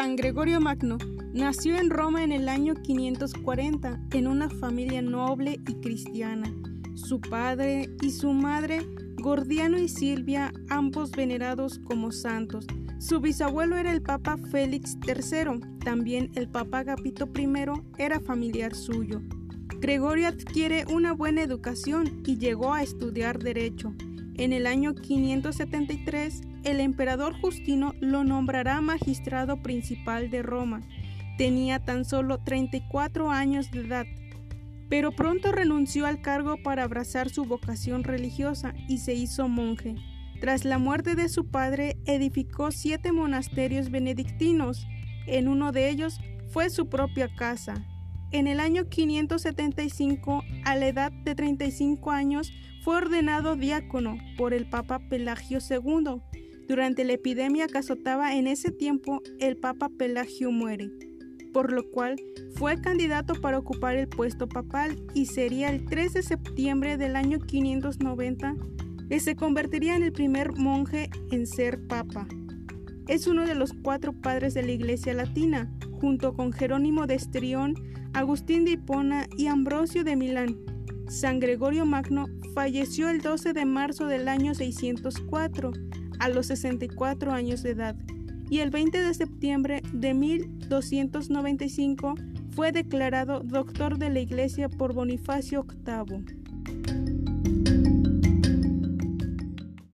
San Gregorio Magno nació en Roma en el año 540 en una familia noble y cristiana. Su padre y su madre, Gordiano y Silvia, ambos venerados como santos. Su bisabuelo era el Papa Félix III, también el Papa Agapito I era familiar suyo. Gregorio adquiere una buena educación y llegó a estudiar derecho. En el año 573, el emperador Justino lo nombrará magistrado principal de Roma. Tenía tan solo 34 años de edad, pero pronto renunció al cargo para abrazar su vocación religiosa y se hizo monje. Tras la muerte de su padre, edificó siete monasterios benedictinos. En uno de ellos fue su propia casa. En el año 575, a la edad de 35 años, fue ordenado diácono por el Papa Pelagio II. Durante la epidemia que azotaba en ese tiempo, el Papa Pelagio muere, por lo cual fue candidato para ocupar el puesto papal y sería el 3 de septiembre del año 590 que se convertiría en el primer monje en ser papa. Es uno de los cuatro padres de la Iglesia Latina, junto con Jerónimo de Estrión, Agustín de Hipona y Ambrosio de Milán. San Gregorio Magno falleció el 12 de marzo del año 604, a los 64 años de edad, y el 20 de septiembre de 1295 fue declarado doctor de la Iglesia por Bonifacio VIII.